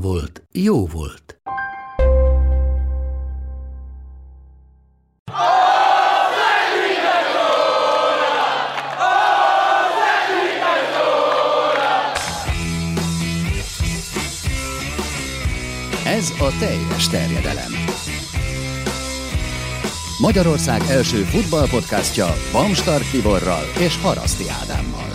volt, jó volt. Ez a teljes terjedelem. Magyarország első futballpodcastja Bamstart Tiborral és Haraszti Ádámmal.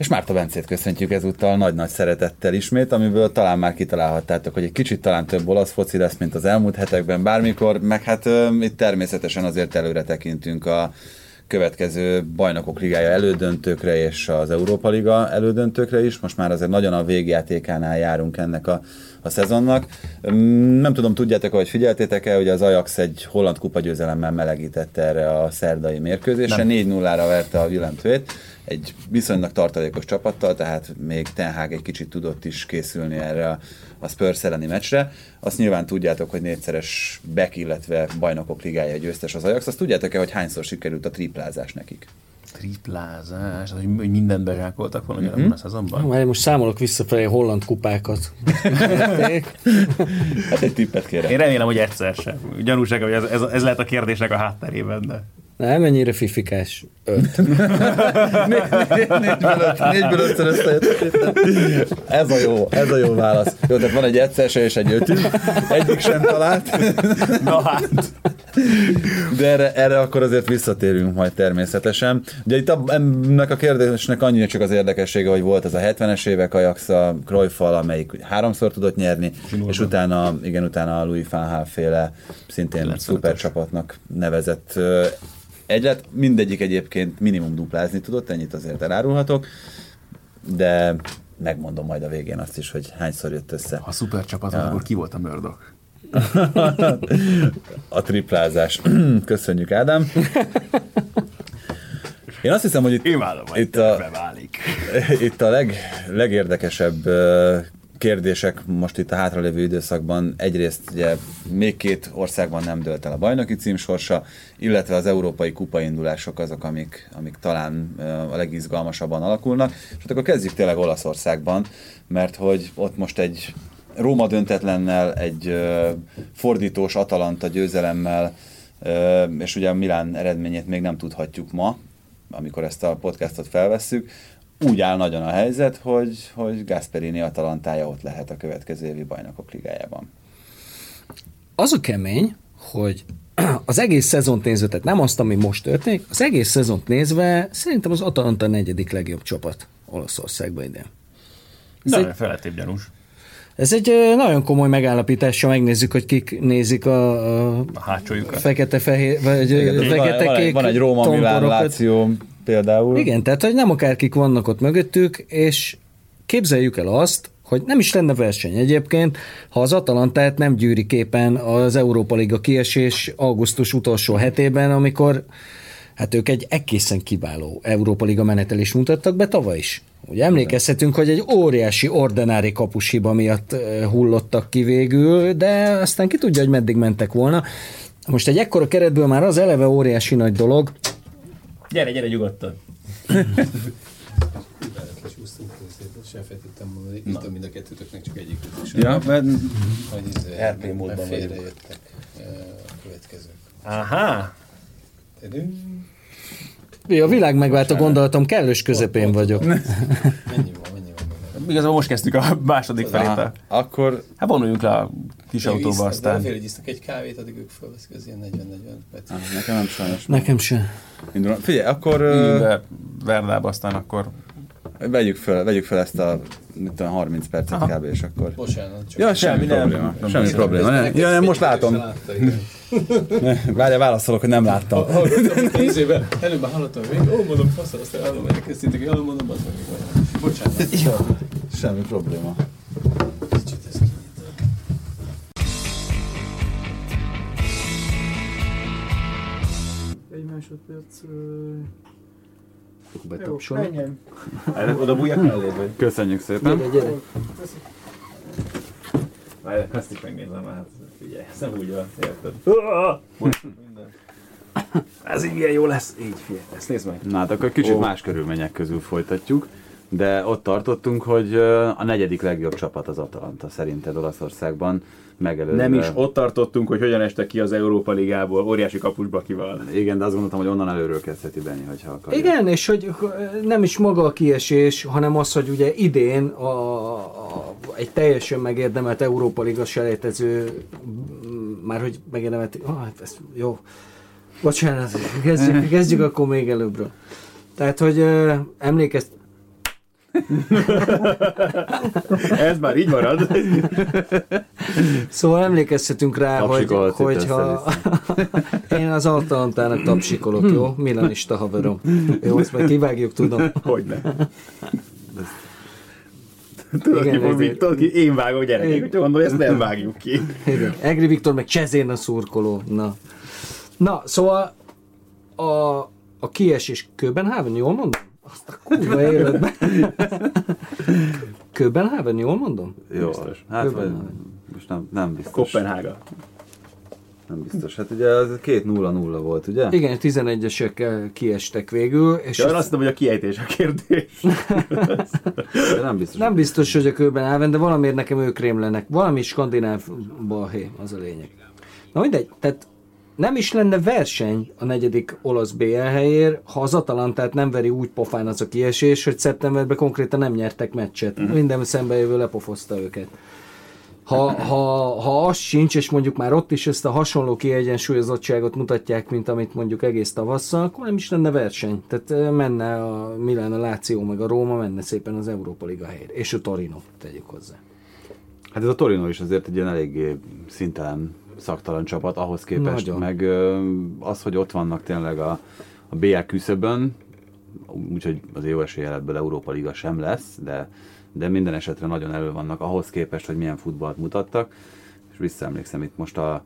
És Márta Bencét köszöntjük ezúttal nagy-nagy szeretettel ismét, amiből talán már kitalálhattátok, hogy egy kicsit talán több olasz foci lesz, mint az elmúlt hetekben bármikor, meg hát ö, itt természetesen azért előre tekintünk a következő bajnokok ligája elődöntőkre és az Európa Liga elődöntőkre is. Most már azért nagyon a végjátékánál járunk ennek a, a szezonnak. Nem tudom, tudjátok, hogy figyeltétek-e, hogy az Ajax egy holland kupa győzelemmel melegítette erre a szerdai mérkőzésre. 4-0-ra verte a Vilentőt egy viszonylag tartalékos csapattal, tehát még Ten Hag egy kicsit tudott is készülni erre a, Spurs elleni meccsre. Azt nyilván tudjátok, hogy négyszeres back, illetve bajnokok ligája győztes az Ajax. Azt tudjátok-e, hogy hányszor sikerült a triplázás nekik? Triplázás, hogy hogy mindent berákoltak volna mm-hmm. ebben a szezonban. Már most számolok visszafelé a holland kupákat. Hát egy tippet kérem. Én remélem, hogy egyszer sem. Gyanúság, hogy ez, ez, ez lehet a kérdésnek a hátterében, de... Nem, mennyire fifikás? Öt. négyből öt, négyből ötször összejöttek. Ez a jó, ez a jó válasz. Jó, tehát van egy egyszer se és egy ötünk. Egyik sem talált. Na hát. De erre, erre akkor azért visszatérünk majd természetesen. Ugye itt a, ennek a kérdésnek annyira csak az érdekessége, hogy volt ez a 70-es évek Ajax a Cruyffal, amelyik háromszor tudott nyerni, és utána, igen, utána a Louis van Gaal féle szintén szuper csapatnak nevezett ö, egylet. Mindegyik egyébként minimum duplázni tudott, ennyit azért elárulhatok, de megmondom majd a végén azt is, hogy hányszor jött össze Ha szuper csapat, ja. akkor ki volt a Murdoch? a triplázás. Köszönjük, Ádám. Én azt hiszem, hogy itt, Imádom, itt, a, beválik. itt a leg, legérdekesebb kérdések most itt a hátralévő időszakban egyrészt ugye még két országban nem dölt el a bajnoki cím sorsa, illetve az európai kupaindulások azok, amik, amik talán a legizgalmasabban alakulnak. És hát akkor kezdjük tényleg Olaszországban, mert hogy ott most egy Róma döntetlennel, egy fordítós Atalanta győzelemmel, és ugye a Milán eredményét még nem tudhatjuk ma, amikor ezt a podcastot felvesszük, úgy áll nagyon a helyzet, hogy, hogy Gasperini Atalantája ott lehet a következő évi bajnokok ligájában. Az a kemény, hogy az egész szezont nézve, tehát nem azt, ami most történik, az egész szezont nézve szerintem az Atalanta a negyedik legjobb csapat Olaszországban idén. Ez egy, De felettébb gyanús. ez egy nagyon komoly megállapítás, ha megnézzük, hogy kik nézik a, a A hátsójukat. fekete-fehér, vagy ö, van, van, egy, fekete-kék van egy Róma Milán. Láció például. Igen, tehát hogy nem akárkik vannak ott mögöttük, és képzeljük el azt, hogy nem is lenne verseny egyébként, ha az Atalantát nem gyűri képen az Európa Liga kiesés augusztus utolsó hetében, amikor hát ők egy egészen kiváló Európa Liga menetelést mutattak be tavaly is. Ugye emlékezhetünk, hogy egy óriási ordinári kapusiba miatt eh, hullottak ki végül, de aztán ki tudja, hogy meddig mentek volna. Most egy ekkora keretből már az eleve óriási nagy dolog, Gyere, gyere nyugodtan. sem feltettem mondani, írtam mind a kettőtöknek csak egyik is. Ja, mert Hogy izé, RP mert módban vagyunk. félrejöttek ö, a következők. Aha. Tedünk. a világ megváltó gondolatom kellős közepén vagyok. Mennyi van? Igazából most kezdtük a második felét. Aha, akkor Hát vonuljunk le a kis autóba aztán. Belefér, hogy isznak egy kávét, addig ők fölveszik az ilyen 40-40 perc. ah, nekem nem sajnos. Nekem sem. Indul. Figyelj, akkor... Üljünk be Verdába, aztán akkor Vegyük fel, vegyük fel ezt a mit tudom, 30 percet kb. és akkor... Bocsánat, csak Ja, semmi, nem. probléma. Semmi probléma. Nem, ja, nem, most látom. Várjál, válaszolok, hogy nem láttam. Előbb hallottam, hogy ó, mondom, fasz, aztán állom, elkezdtétek, jól mondom, az meg Bocsánat. Semmi probléma. Egy másodperc. Betapsolni. menjen. Oda bújjak mellé, vagy? Köszönjük szépen. Gyere, gyere. Várj, ezt is megnézem, hát figyelj, ez nem úgy van, érted? Ez így milyen jó lesz. Így, figyelj, ezt nézd meg. Na hát akkor kicsit Ó. más körülmények közül folytatjuk, de ott tartottunk, hogy a negyedik legjobb csapat az Atalanta szerinted Olaszországban megelőzve. Nem is ott tartottunk, hogy hogyan estek ki az Európa Ligából, óriási kapusbakival. Igen, de azt gondoltam, hogy onnan előről kezdheti Benni, hogyha akarja. Igen, és hogy nem is maga a kiesés, hanem az, hogy ugye idén a, a, egy teljesen megérdemelt Európa Liga selejtező, már hogy megérdemelt, ah, hát ez jó, bocsánat, kezdjük, kezdjük akkor még előbbről. Tehát, hogy ö, emlékezt, Ez már így marad. Szóval emlékezhetünk rá, hogy, hogyha én az Atalantának tapsikolok, jó? Milanista haverom. Jó, azt majd kivágjuk, tudom. Hogyne. Tudod, Igen, ki, fog, tudod ki, én vágok gyerekek, hogyha mondom, ezt nem vágjuk ki. Igen. Egri Viktor meg Csezén a szurkoló. Na. Na, szóval a, a kiesés Köbenháven, jól mondom? Azt a kurva életben. Köbenháven, jól mondom? Jó, Biztos. hát vagy, nem. most nem, nem biztos. Kopenhága. Nem biztos. Hát ugye az 2-0-0 volt, ugye? Igen, 11-esek kiestek végül, és Ja, azt mondom, hogy a kiejtés a kérdés. De nem biztos. nem biztos, hogy a Köbenháven, de valamiért nekem ők rémlenek. Valami skandináv balhé, az a lényeg. Na mindegy, tehát nem is lenne verseny a negyedik olasz BL helyér, ha az Atalantát nem veri úgy pofán az a kiesés, hogy szeptemberben konkrétan nem nyertek meccset. Mhm. Minden szembejövő lepofozta őket. Ha, ha, ha az sincs, és mondjuk már ott is ezt a hasonló kiegyensúlyozottságot mutatják, mint amit mondjuk egész tavasszal, akkor nem is lenne verseny. Tehát eh, menne a Milán, a Láció, meg a Róma, menne szépen az Európa Liga helyére. És a Torino, tegyük hozzá. Hát ez a Torino is azért egy ilyen eléggé szintelen szaktalan csapat, ahhoz képest Nagyon. meg az, hogy ott vannak tényleg a, a BL küszöbön, úgyhogy az jó eséllyel ebből Európa Liga sem lesz, de, de minden esetre nagyon elő vannak ahhoz képest, hogy milyen futballt mutattak, és visszaemlékszem itt most a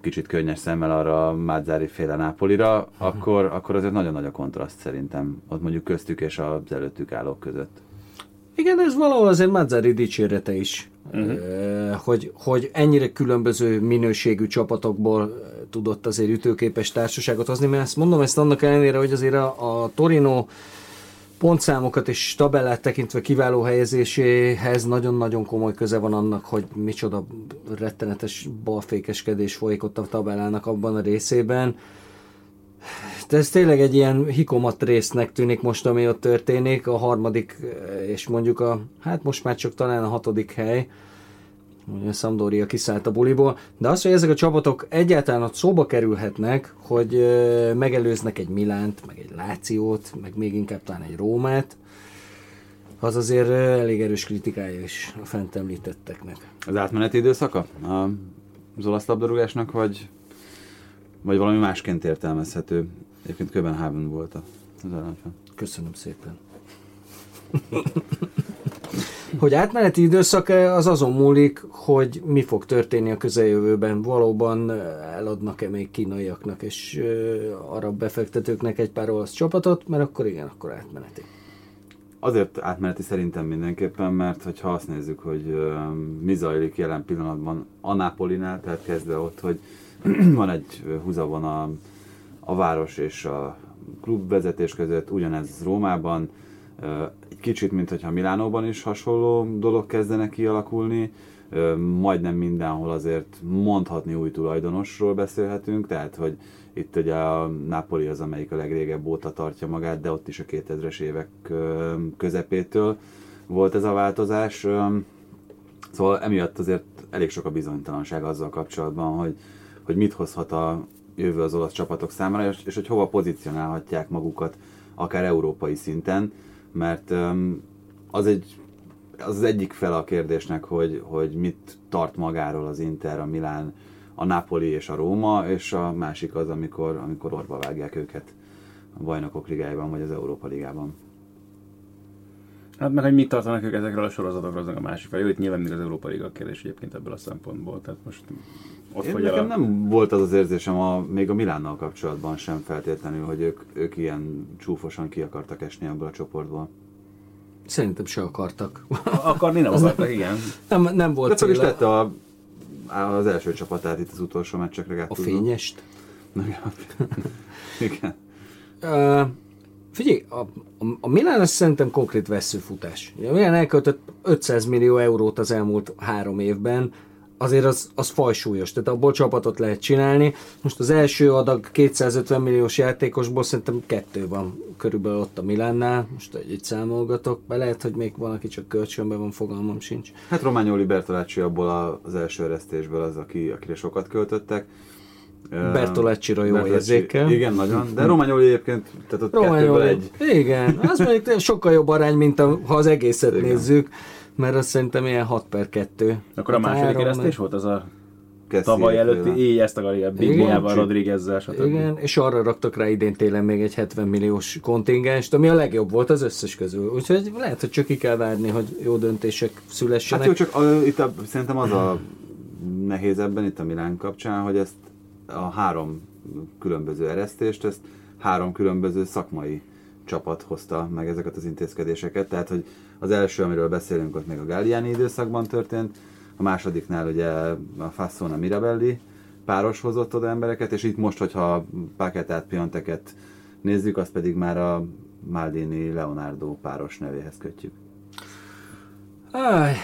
kicsit könnyes szemmel arra a Mázzári féle Nápolira, akkor, akkor azért nagyon nagy a kontraszt szerintem, ott mondjuk köztük és az előttük állók között. Igen, ez valahol azért Mazzari dicsérete is, uh-huh. hogy, hogy ennyire különböző minőségű csapatokból tudott azért ütőképes társaságot hozni, mert ezt mondom ezt annak ellenére, hogy azért a, a Torino pontszámokat és tabellát tekintve kiváló helyezéséhez nagyon-nagyon komoly köze van annak, hogy micsoda rettenetes balfékeskedés folyik ott a tabellának abban a részében. Ez tényleg egy ilyen hikomat résznek tűnik most, ami ott történik, a harmadik, és mondjuk a, hát most már csak talán a hatodik hely, ugye Sampdoria kiszállt a buliból, de az, hogy ezek a csapatok egyáltalán ott szóba kerülhetnek, hogy megelőznek egy Milánt, meg egy Lációt, meg még inkább talán egy Rómát, az azért elég erős kritikája is a fent említetteknek. Az átmeneti időszaka az olasz labdarúgásnak, vagy, vagy valami másként értelmezhető? Egyébként Köbenháven volt a- az ellenfél. Köszönöm szépen. hogy átmeneti időszak az azon múlik, hogy mi fog történni a közeljövőben. Valóban ö, eladnak-e még kínaiaknak és ö, arab befektetőknek egy pár olasz csapatot, mert akkor igen, akkor átmeneti. Azért átmeneti szerintem mindenképpen, mert hogyha azt nézzük, hogy mi zajlik jelen pillanatban a tehát kezdve ott, hogy van egy húzavon a, a város és a klubvezetés között, ugyanez Rómában, egy kicsit, mint hogyha Milánóban is hasonló dolog kezdene kialakulni, majdnem mindenhol azért mondhatni új tulajdonosról beszélhetünk, tehát hogy itt ugye a Napoli az, amelyik a legrégebb óta tartja magát, de ott is a 2000-es évek közepétől volt ez a változás. Szóval emiatt azért elég sok a bizonytalanság azzal kapcsolatban, hogy, hogy mit hozhat a jövő az olasz csapatok számára, és, és hogy hova pozícionálhatják magukat, akár európai szinten, mert öm, az egy az, az egyik fel a kérdésnek, hogy, hogy mit tart magáról az Inter, a Milán, a Napoli és a Róma, és a másik az, amikor, amikor orba vágják őket a bajnokok ligájában, vagy az Európa ligában. Hát meg, hogy mit tartanak ők ezekről a sorozatokról, az a másik fel. Jó, itt nyilván mindig az Európa Liga kérdés egyébként ebből a szempontból. Tehát most ott Én nekem a... nem volt az az érzésem a, még a Milánnal kapcsolatban sem feltétlenül, hogy ők, ők ilyen csúfosan ki akartak esni ebből a csoportból. Szerintem se akartak. Akarni nem akartak, igen. Nem, nem volt De fel is tette a, az első csapatát itt az utolsó meccsekre. A Gattuso. fényest. Igen. Uh, figyelj, a, a, a Milán az szerintem konkrét veszőfutás. A Milán elköltött 500 millió eurót az elmúlt három évben, azért az, az fajsúlyos, tehát abból csapatot lehet csinálni. Most az első adag 250 milliós játékosból szerintem kettő van körülbelül ott a Milánnál, most hogy itt számolgatok, be lehet, hogy még van, aki csak kölcsönben van, fogalmam sincs. Hát Romagnoli Bertolacci abból az első eresztésből az, aki, akire sokat költöttek. Bertolacci-ra jó Bertolacci- érzékel. Igen, nagyon. De Romagnoli egyébként, tehát ott kettőből Romagnoli. egy. Igen, az mondjuk sokkal jobb arány, mint a, ha az egészet Igen. nézzük, mert az szerintem ilyen 6 per 2. Akkor a második keresztés volt az a Kessi tavaly előtti éj ezt akarja. Bigliával, Rodriguezzel, stb. Igen, és arra raktak rá idén télen még egy 70 milliós kontingenst, ami a legjobb volt az összes közül. Úgyhogy lehet, hogy csak ki kell várni, hogy jó döntések szülessenek. Hát jó, csak a, itt a, szerintem az a nehéz ebben, itt a Milán kapcsán, hogy ezt a három különböző eresztést, ezt három különböző szakmai csapat hozta meg ezeket az intézkedéseket. Tehát, hogy az első, amiről beszélünk, ott még a Galliani időszakban történt, a másodiknál ugye a Fassona Mirabelli páros hozott oda embereket, és itt most, hogyha Paketát, Pionteket nézzük, azt pedig már a Maldini Leonardo páros nevéhez kötjük.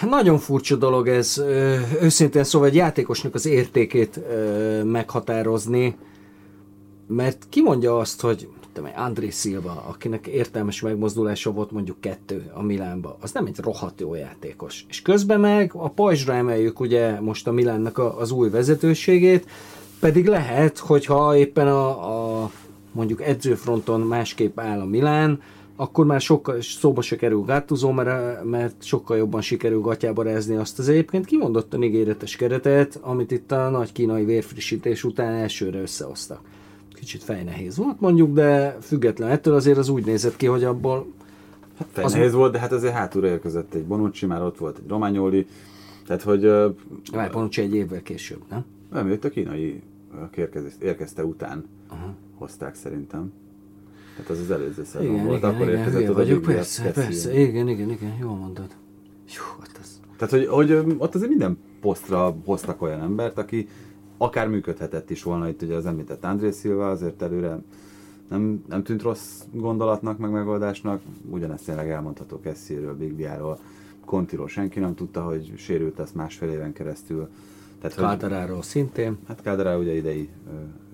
Nagyon furcsa dolog ez, ö, őszintén szóval egy játékosnak az értékét meghatározni, mert ki mondja azt, hogy tudom, André Silva, akinek értelmes megmozdulása volt mondjuk kettő a Milánba, az nem egy rohadt jó játékos. És közben meg a pajzsra emeljük ugye most a Milánnak a, az új vezetőségét, pedig lehet, hogyha éppen a, a mondjuk edzőfronton másképp áll a Milán, akkor már sokkal szóba se kerül Gattuso, mert, mert sokkal jobban sikerül gatyába rezni azt az egyébként kimondottan ígéretes keretet, amit itt a nagy kínai vérfrissítés után elsőre összehoztak. Kicsit fejnehéz volt mondjuk, de független ettől azért az úgy nézett ki, hogy abból Az nehéz volt, de hát azért hátulra érkezett egy Bonucci, már ott volt egy Romagnoli, tehát hogy Várj, Bonucci egy évvel később, nem? nem, őt a kínai érkezte után hozták szerintem. Tehát az az előző szezon Igen, volt, igen, akkor igen, érkezett oda vagyok, persze, persze, igen, igen, igen, jól mondod. Jó, hát az... Tehát, hogy, hogy ott azért minden posztra hoztak olyan embert, aki akár működhetett is volna, itt ugye az említett André Silva azért előre nem, nem tűnt rossz gondolatnak, meg megoldásnak, ugyanezt tényleg elmondható Kessieről, Bigliáról, Contiról senki nem tudta, hogy sérült lesz másfél éven keresztül. Tehát, hogy, Calderáról szintén. hát Calderá ugye idei,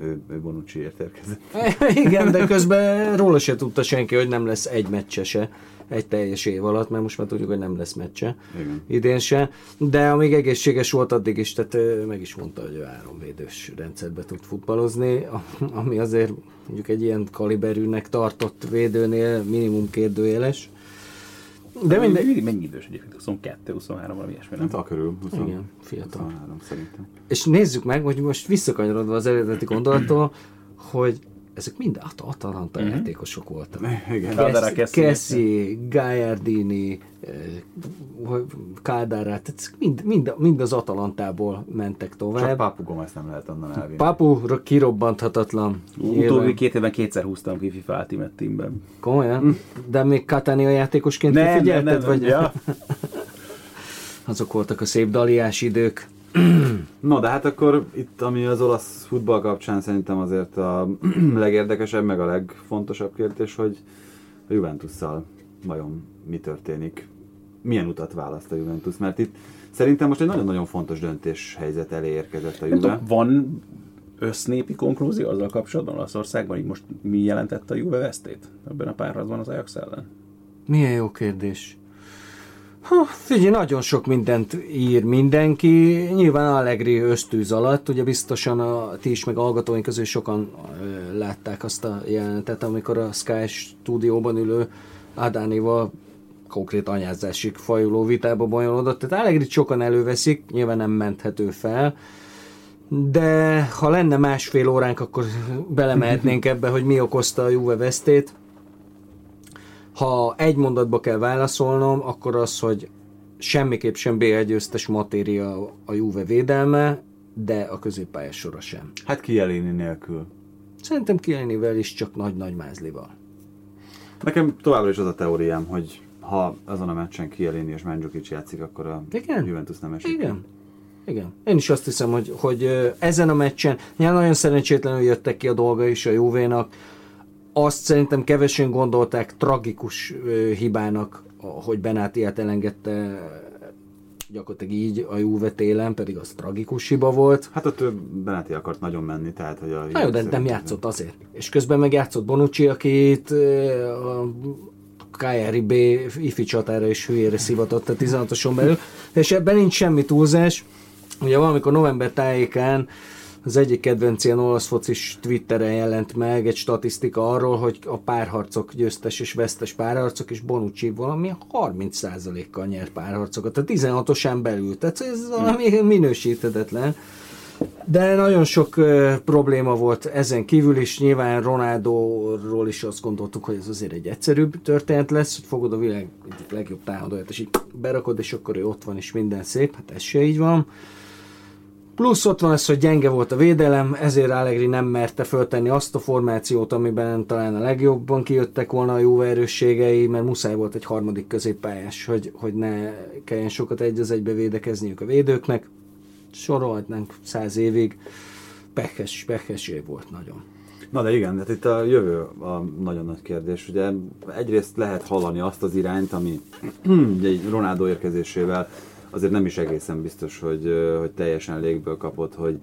ő, ő, Bonucciért érkezett. Igen, de közben róla se tudta senki, hogy nem lesz egy meccse se egy teljes év alatt, mert most már tudjuk, hogy nem lesz meccse Igen. idén se, de amíg egészséges volt, addig is, tehát meg is mondta, hogy ő háromvédős rendszerbe tud futballozni, ami azért mondjuk egy ilyen kaliberűnek tartott védőnél minimum kérdőjeles. De minden... Mindig mennyi idős egyébként? 22, 23, valami ilyesmi, nem? Hát a körül, 20, Igen, fiatal. 23 szerintem. És nézzük meg, hogy most visszakanyarodva az eredeti gondolattól, hogy ezek mind At- Atalanta uh-huh. játékosok voltak. Igen. Kessi, Gagliardini, eh, Caldara, tehát mind, mind, mind az Atalantából mentek Csak tovább. Papu Gomez nem lehet onnan elvinni. Papu kirobbanthatatlan. Utóbbi két évben kétszer húztam ki FIFA Ultimate Teamben. Komolyan? De még Catania játékosként Nem, nem, kifigyelted? nem, vagy? nem. Ja. Azok voltak a szép daliás idők. No, de hát akkor itt, ami az olasz futball kapcsán szerintem azért a legérdekesebb, meg a legfontosabb kérdés, hogy a Juventusszal vajon mi történik, milyen utat választ a Juventus, mert itt szerintem most egy nagyon-nagyon fontos döntés helyzet elé érkezett a Juve. van össznépi konklúzió azzal kapcsolatban Olaszországban, hogy most mi jelentette a Juve vesztét ebben a párharcban az Ajax ellen? Milyen jó kérdés. Ha, figyelj, nagyon sok mindent ír mindenki. Nyilván Allegri ösztűz alatt, ugye biztosan a, ti is, meg a hallgatóink közül sokan ö, látták azt a jelenetet, amikor a Sky stúdióban ülő Adánival konkrét anyázásig fajuló vitába bonyolódott. Tehát Allegri sokan előveszik, nyilván nem menthető fel, de ha lenne másfél óránk, akkor belemehetnénk ebbe, hogy mi okozta a Juve vesztét. Ha egy mondatba kell válaszolnom, akkor az, hogy semmiképp sem BL győztes matéria a Juve védelme, de a középpályás sora sem. Hát Kielini nélkül. Szerintem Kielinivel is csak nagy-nagy mázlival. Nekem továbbra is az a teóriám, hogy ha azon a meccsen Kielini és Mandzukic játszik, akkor a Igen? Juventus nem esik. Igen. Igen. Én is azt hiszem, hogy, hogy ezen a meccsen nyilván nagyon szerencsétlenül jöttek ki a dolga is a Juvénak. Azt szerintem kevesen gondolták tragikus hibának, hogy Benátiát elengedte gyakorlatilag így a Juve télen, pedig az tragikus hiba volt. Hát ott Benáti akart nagyon menni, tehát hogy a... Na jó, de nem játszott azért. És közben meg játszott Bonucci, akit a B ifi csatára és hülyére szivatott a 16-oson belül, és ebben nincs semmi túlzás. Ugye valamikor november tájékán az egyik kedvenc ilyen olasz focis Twitteren jelent meg egy statisztika arról, hogy a párharcok győztes és vesztes párharcok, és Bonucci valami 30%-kal nyer párharcokat, a 16-osán belül. Tehát ez valami minősíthetetlen. De nagyon sok ö, probléma volt ezen kívül is, nyilván Ronaldoról is azt gondoltuk, hogy ez azért egy egyszerűbb történet lesz, hogy fogod a világ egyik legjobb támadóját, és így berakod, és akkor ő ott van, és minden szép, hát ez se így van. Plusz ott van ez, hogy gyenge volt a védelem, ezért Allegri nem merte föltenni azt a formációt, amiben talán a legjobban kijöttek volna a Juve erősségei, mert muszáj volt egy harmadik középpályás, hogy, hogy ne kelljen sokat egy az egybe védekezniük a védőknek. Sorolhatnánk száz évig. Pekes, pekes év volt nagyon. Na de igen, hát itt a jövő a nagyon nagy kérdés. Ugye egyrészt lehet hallani azt az irányt, ami ugye Ronaldo érkezésével azért nem is egészen biztos, hogy, hogy teljesen légből kapott, hogy,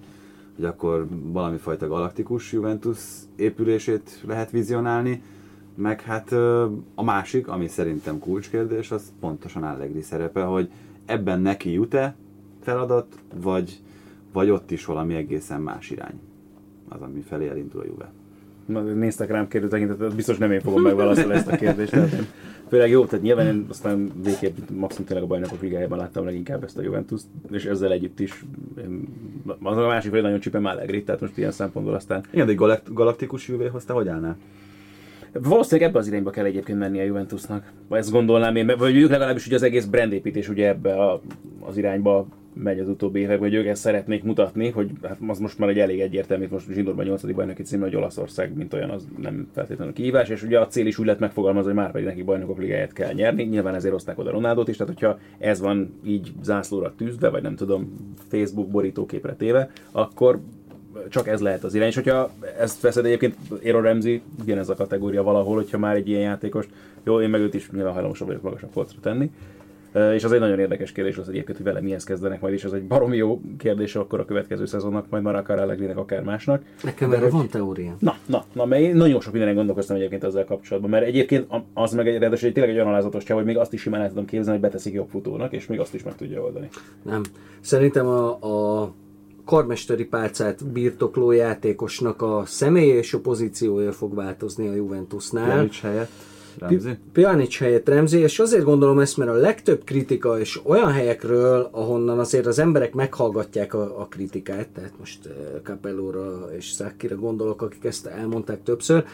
hogy akkor valami fajta galaktikus Juventus épülését lehet vizionálni, meg hát a másik, ami szerintem kulcskérdés, az pontosan Allegri szerepe, hogy ebben neki jut-e feladat, vagy, vagy ott is valami egészen más irány az, ami felé elindul a Juve. Néztek rám kérdő tekintetet, biztos nem én fogom megválaszolni ezt a kérdést. Tehát főleg jó, tehát nyilván én aztán végképp maximum tényleg a bajnokok ligájában láttam leginkább ezt a juventus és ezzel együtt is az a másik, hogy nagyon csipem Allegri, tehát most ilyen szempontból aztán Igen, de egy galakt- galaktikus Juvéhoz te hogy állnál? Valószínűleg ebbe az irányba kell egyébként menni a Juventusnak. Vagy ezt gondolnám én, vagy ők legalábbis ugye az egész brandépítés ugye ebbe a, az irányba megy az utóbbi években, hogy ők ezt szeretnék mutatni, hogy hát az most már egy elég egyértelmű, most zsindorban 8. bajnoki cím, hogy Olaszország, mint olyan, az nem feltétlenül kihívás, és ugye a cél is úgy lett megfogalmazva, hogy már pedig neki bajnokok ligáját kell nyerni, nyilván ezért hozták oda Ronaldot is, tehát hogyha ez van így zászlóra tűzve, vagy nem tudom, Facebook borítóképre téve, akkor csak ez lehet az irány. És hogyha ezt veszed egyébként, Aaron Ramsey, ugyanez a kategória valahol, hogyha már egy ilyen játékos, jó, én meg őt is nyilván hajlamosabb vagyok magasabb polcra tenni. És az egy nagyon érdekes kérdés az egyébként, hogy vele mihez kezdenek majd, és ez egy baromi jó kérdés akkor a következő szezonnak, majd már akár Allegrinek, akár másnak. Nekem erre hogy- van teóriám. Na, na, na, mert én nagyon sok mindenen gondolkoztam egyébként ezzel kapcsolatban, mert egyébként az meg egy, ráadásul tényleg egy olyan alázatos csáv, hogy még azt is simán el tudom képzelni, hogy beteszik jobb futónak, és még azt is meg tudja oldani. Nem. Szerintem a, a karmesteri pálcát birtokló játékosnak a személye és a pozíciója fog változni a Juventusnál. Pjanic helyett? Pi- Pjanic helyett Remzi, és azért gondolom ezt, mert a legtöbb kritika és olyan helyekről, ahonnan azért az emberek meghallgatják a, a kritikát, tehát most uh, Capellóra és Szákira gondolok, akik ezt elmondták többször,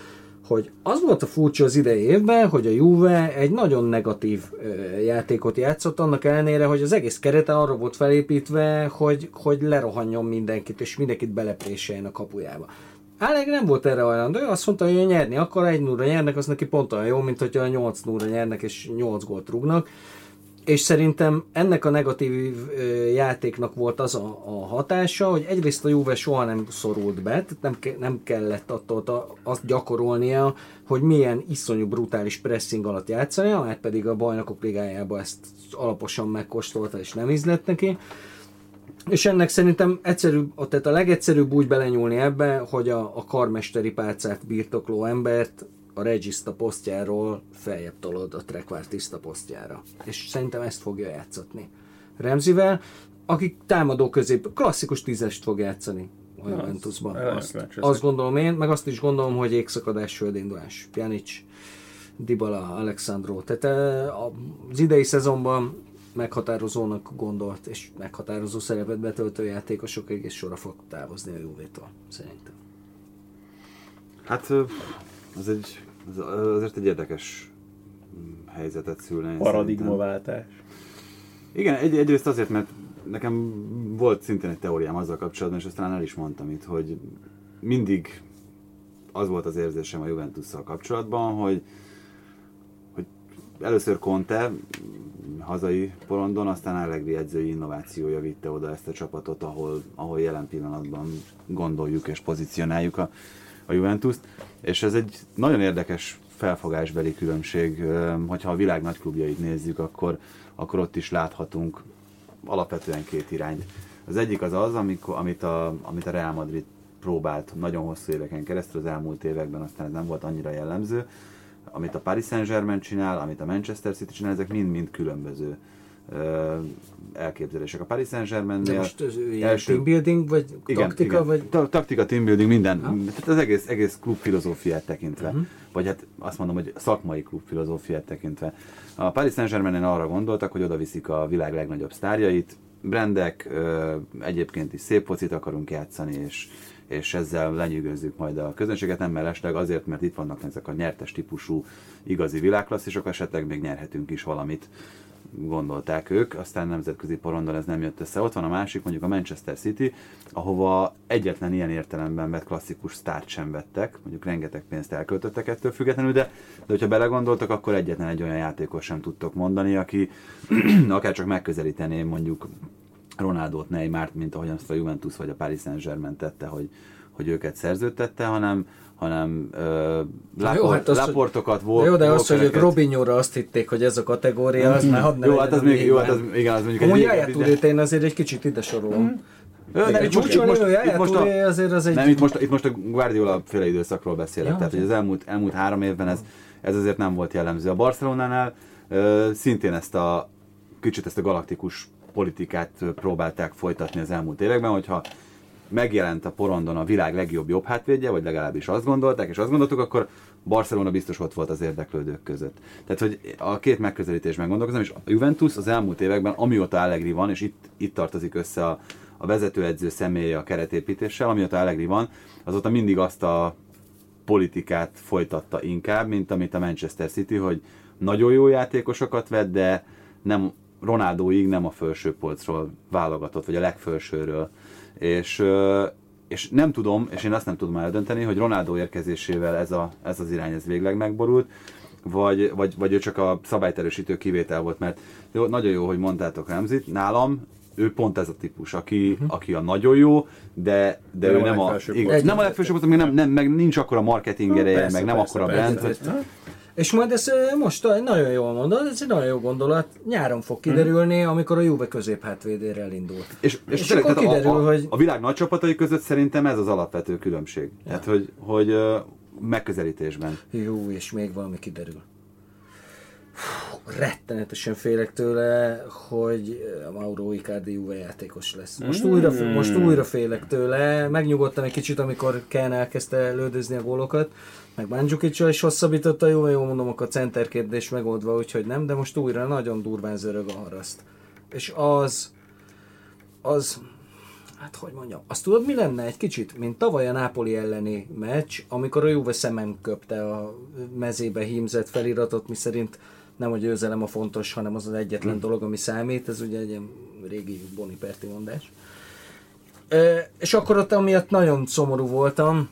hogy az volt a furcsa az idei évben, hogy a Juve egy nagyon negatív ö, játékot játszott, annak ellenére, hogy az egész kerete arra volt felépítve, hogy, hogy lerohanjon mindenkit, és mindenkit belepréseljen a kapujába. Allegri nem volt erre hajlandó, ő azt mondta, hogy nyerni akar, egy 0 nyernek, az neki pont olyan jó, mint hogyha 8 0 nyernek és 8 gólt rúgnak. És szerintem ennek a negatív játéknak volt az a, a hatása, hogy egyrészt a Juve soha nem szorult be, tehát nem, nem kellett attól azt gyakorolnia, hogy milyen iszonyú brutális pressing alatt játszania, mert pedig a bajnokok ligájában ezt alaposan megkóstolta és nem ízlett neki. És ennek szerintem egyszerűbb, tehát a legegyszerűbb úgy belenyúlni ebbe, hogy a, a karmesteri pálcát birtokló embert a regista posztjáról feljebb tolod a trekvártiszta posztjára. És szerintem ezt fogja játszatni. Remzivel, aki támadó közép, klasszikus tízest fog játszani a Juventusban. az- Azt, azt gondolom én, meg azt is gondolom, hogy égszakadás földindulás. Pjanic Dybala, Alexandro. Tehát eh, az idei szezonban meghatározónak gondolt és meghatározó szerepet betöltő játékosok egész sorra fog távozni a Juvétól, szerintem. Hát az egy, az azért egy érdekes mm, helyzetet szülne. Paradigmaváltás. Igen, egy, egyrészt azért, mert nekem volt szintén egy teóriám azzal kapcsolatban, és azt talán el is mondtam itt, hogy mindig az volt az érzésem a Juventusszal kapcsolatban, hogy először Conte hazai porondon, aztán Allegri edzői innovációja vitte oda ezt a csapatot, ahol, ahol jelen pillanatban gondoljuk és pozícionáljuk a, a Juventust, és ez egy nagyon érdekes felfogásbeli különbség, hogyha a világ nagy klubjait nézzük, akkor, akkor ott is láthatunk alapvetően két irányt. Az egyik az az, amikor, amit, a, amit a Real Madrid próbált nagyon hosszú éveken keresztül, az elmúlt években aztán ez nem volt annyira jellemző, amit a Paris Saint-Germain csinál, amit a Manchester City csinál, ezek mind-mind különböző ö, elképzelések. A Paris Saint-Germainnél most ez ilyen team building, vagy taktika, igen. vagy... Ta- taktika, team building, minden. Tehát az egész, egész klub filozófiát tekintve. Uh-huh. Vagy hát azt mondom, hogy szakmai klub filozófiát tekintve. A Paris Saint-Germainen arra gondoltak, hogy oda viszik a világ legnagyobb sztárjait, brandek, ö, egyébként is szép focit akarunk játszani, és, és ezzel lenyűgözzük majd a közönséget, nem mellesleg azért, mert itt vannak ezek a nyertes típusú igazi világklasszisok, esetleg még nyerhetünk is valamit gondolták ők, aztán nemzetközi porondon ez nem jött össze. Ott van a másik, mondjuk a Manchester City, ahova egyetlen ilyen értelemben vett klasszikus sztárt sem vettek, mondjuk rengeteg pénzt elköltöttek ettől függetlenül, de, de hogyha belegondoltak, akkor egyetlen egy olyan játékos sem tudtok mondani, aki akár csak megközelíteném mondjuk Ronaldot, Neymart, mint ahogyan azt a Juventus vagy a Paris Saint-Germain tette, hogy, hogy őket szerződtette, hanem, hanem ö, Na jó, hát az, hogy- láportokat, Na Jó, de az, hogy ők Robinho-ra azt hitték, hogy ez a kategória, az már hadd ne Jó, hát az még, jó, hát az, igen, az mondjuk Amúgy de- Touré-t én azért egy kicsit ide sorolom. Ö, nem, Egy itt most, itt most, itt most, a, azért az egy... nem, itt most, itt most a Guardiola féle időszakról beszélek, Ja, tehát hogy az- az elmúlt, elmúlt három évben ez, ez azért nem volt jellemző. A Barcelonánál ö, szintén ezt a kicsit ezt a galaktikus politikát próbálták folytatni az elmúlt években, hogyha megjelent a porondon a világ legjobb jobb hátvédje, vagy legalábbis azt gondolták, és azt gondoltuk, akkor Barcelona biztos ott volt az érdeklődők között. Tehát, hogy a két megközelítésben gondolkozom, és a Juventus az elmúlt években, amióta Allegri van, és itt, itt tartozik össze a, a vezetőedző személye a keretépítéssel, amióta Allegri van, azóta mindig azt a politikát folytatta inkább, mint amit a Manchester City, hogy nagyon jó játékosokat vett, de nem Ronaldoig nem a felső polcról válogatott, vagy a legfelsőről. És, és nem tudom, és én azt nem tudom eldönteni, hogy Ronaldo érkezésével ez, a, ez az irány ez végleg megborult, vagy, vagy, vagy ő csak a szabályterősítő kivétel volt, mert jó, nagyon jó, hogy mondtátok Ramzit, nálam ő pont ez a típus, aki, uh-huh. aki a nagyon jó, de, de, De ő nem a a, igen, nem a legfelsőbb meg, nem, nem, meg nincs akkora marketing ereje, meg nem akkora persze, brand. És majd ezt most nagyon jól mondod, ez egy nagyon jó gondolat. Nyáron fog kiderülni, amikor a Juve középhátvédére elindul. És, és, És tényleg, akkor kiderül, a, a, hogy- a világ nagy csapatai között szerintem ez az alapvető különbség. Ja. Tehát, hogy, hogy megközelítésben. Jó, és még valami kiderül. Rettenetesen félek tőle, hogy Mauro Icardi Juve játékos lesz. Most, újra, most újra félek tőle. Megnyugodtam egy kicsit, amikor Ken elkezdte lődözni a gólokat, meg mandzukic is hosszabbította, jó, jó mondom, akkor a center kérdés megoldva, úgyhogy nem, de most újra nagyon durván zörög a haraszt. És az, az, hát hogy mondjam, azt tudod mi lenne egy kicsit, mint tavaly a Nápoli elleni meccs, amikor a Juve szemem köpte a mezébe hímzett feliratot, mi szerint nem a győzelem a fontos, hanem az az egyetlen dolog, ami számít, ez ugye egy ilyen régi Boniperti mondás. Ö, és akkor ott amiatt nagyon szomorú voltam,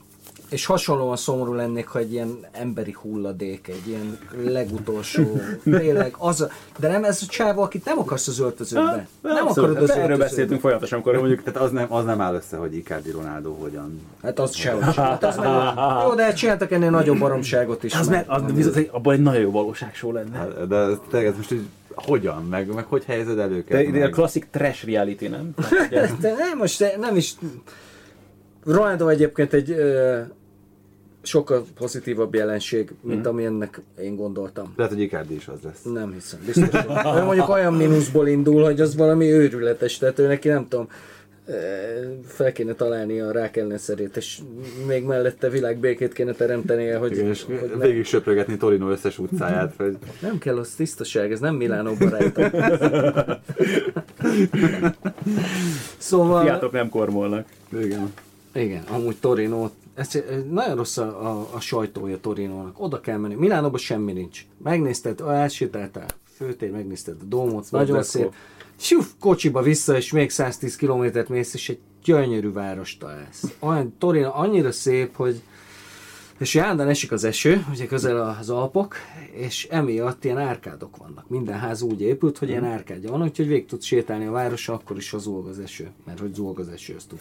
és hasonlóan szomorú lennék, ha egy ilyen emberi hulladék, egy ilyen legutolsó, tényleg az, a, de nem ez a csávó, akit nem akarsz az öltözőbe. Nem Abszolút, akarod az hát erről öltözőbe. beszéltünk folyamatosan, amikor Mondjuk, tehát az nem, az nem áll össze, hogy Icardi Ronaldo hogyan. Hát az sehogy sem. Hát az meg, jó, de csináltak ennél nagyobb baromságot is. az, meg- az viszont egy- abban egy nagyon jó valóságshow lenne. Hát, De tényleg ez most így, hogyan, meg, meg hogy helyezed elő őket? De, de a klasszik trash reality, nem? Tehát, ugye, De nem, most de nem is... Ronaldo egyébként egy ö, sokkal pozitívabb jelenség, mint Mhm. amilyennek én gondoltam. Lehet, hogy Icardi is az lesz. Nem hiszem, biztos. hogy- mondjuk olyan mínuszból indul, hogy az valami őrületes, tehát ő neki nem tudom, fel kéne találni a rák ellenszerét, és még mellette világbékét kéne teremtenie, hogy, Igen, és hogy ne, végig söprögetni Torino összes utcáját, hogy nem kell az tisztaság, ez nem Milánó barátom. szóval... Fiatok nem kormolnak. igen. Igen, amúgy Torino, ez, nagyon rossz a, a, a sajtója Torinónak. Oda kell menni. Milánóban semmi nincs. Megnézted, elsétáltál, főtér, megnézted a dómot, nagyon szép. Siuf, kocsiba vissza, és még 110 kilométert mész, és egy gyönyörű város találsz. Olyan Torino annyira szép, hogy és állandóan esik az eső, ugye közel az Alpok, és emiatt ilyen árkádok vannak. Minden ház úgy épült, hogy ilyen árkádja van, úgyhogy végig tudsz sétálni a városon, akkor is, ha zúg az eső. Mert hogy zúg az eső, azt.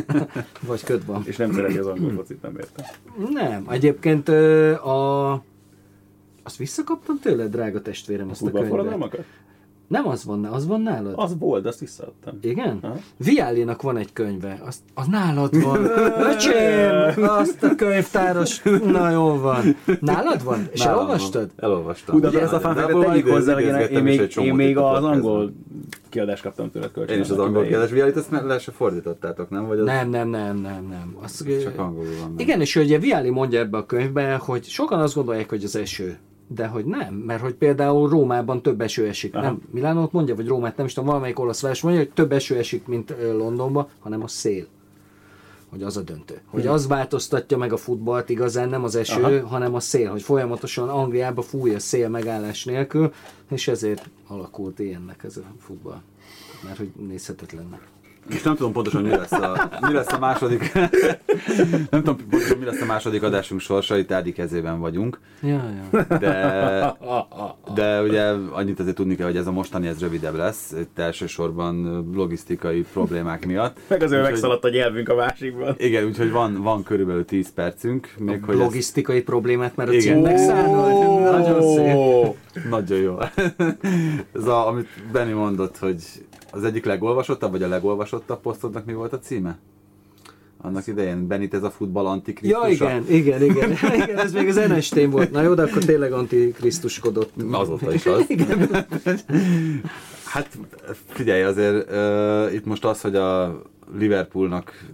Vagy köd van. És nem szereti az angol focit, nem értem. Nem, egyébként a... Azt visszakaptam tőled, drága testvérem, azt a könyvet. Nem az van, az van nálad? Az volt, de azt visszaadtam. Igen? Aha. Viálinak van egy könyve, azt, az nálad van. Öcsém, azt a könyvtáros, na jól van. Nálad van? És Nálam elolvastad? van. Elolvastam. Hú, de ez a fanfare, tegyük hozzá, hogy én, még, én még az angol kiadást kaptam tőled kölcsön. Én is az angol kérdés viálit, ezt le se fordítottátok, nem? Vagy az Nem, nem, nem, nem, nem. Az, csak angolul van. Igen, és ugye Viali mondja ebbe a könyvbe, hogy sokan azt gondolják, hogy az eső. De hogy nem, mert hogy például Rómában több eső esik. Aha. Nem, Milánót mondja, vagy Rómát, nem is tudom, valamelyik olasz város mondja, hogy több eső esik, mint Londonban, hanem a szél. Hogy az a döntő. Hogy az változtatja meg a futballt igazán, nem az eső, Aha. hanem a szél. Hogy folyamatosan Angliába fúj a szél megállás nélkül, és ezért alakult ilyennek ez a futball. Mert hogy nézhetetlennek. És nem tudom pontosan, mi lesz a, mi lesz a második... nem tudom pontosan, mi lesz a második adásunk sorsa, itt Ádi kezében vagyunk. Ja, ja. De, de ugye annyit azért tudni kell, hogy ez a mostani ez rövidebb lesz, itt elsősorban logisztikai problémák miatt. Meg azért Úgyhogy- megszaladt a nyelvünk a másikban. Igen, úgyhogy van, van körülbelül 10 percünk, még hogy ez Logisztikai problémát, mert a Igen. címnek szállod. Nagyon szép. Nagyon jó. ez a, amit Benni mondott, hogy az egyik legolvasottabb, vagy a legolvasottabb posztodnak mi volt a címe? Annak idején Benit ez a futball Ja, antikrisztusa. igen, igen, igen, igen, ez még az NST volt. Na jó, de akkor tényleg antikrisztuskodott. Azóta is az. Hát figyelj, azért uh, itt most az, hogy a Liverpoolnak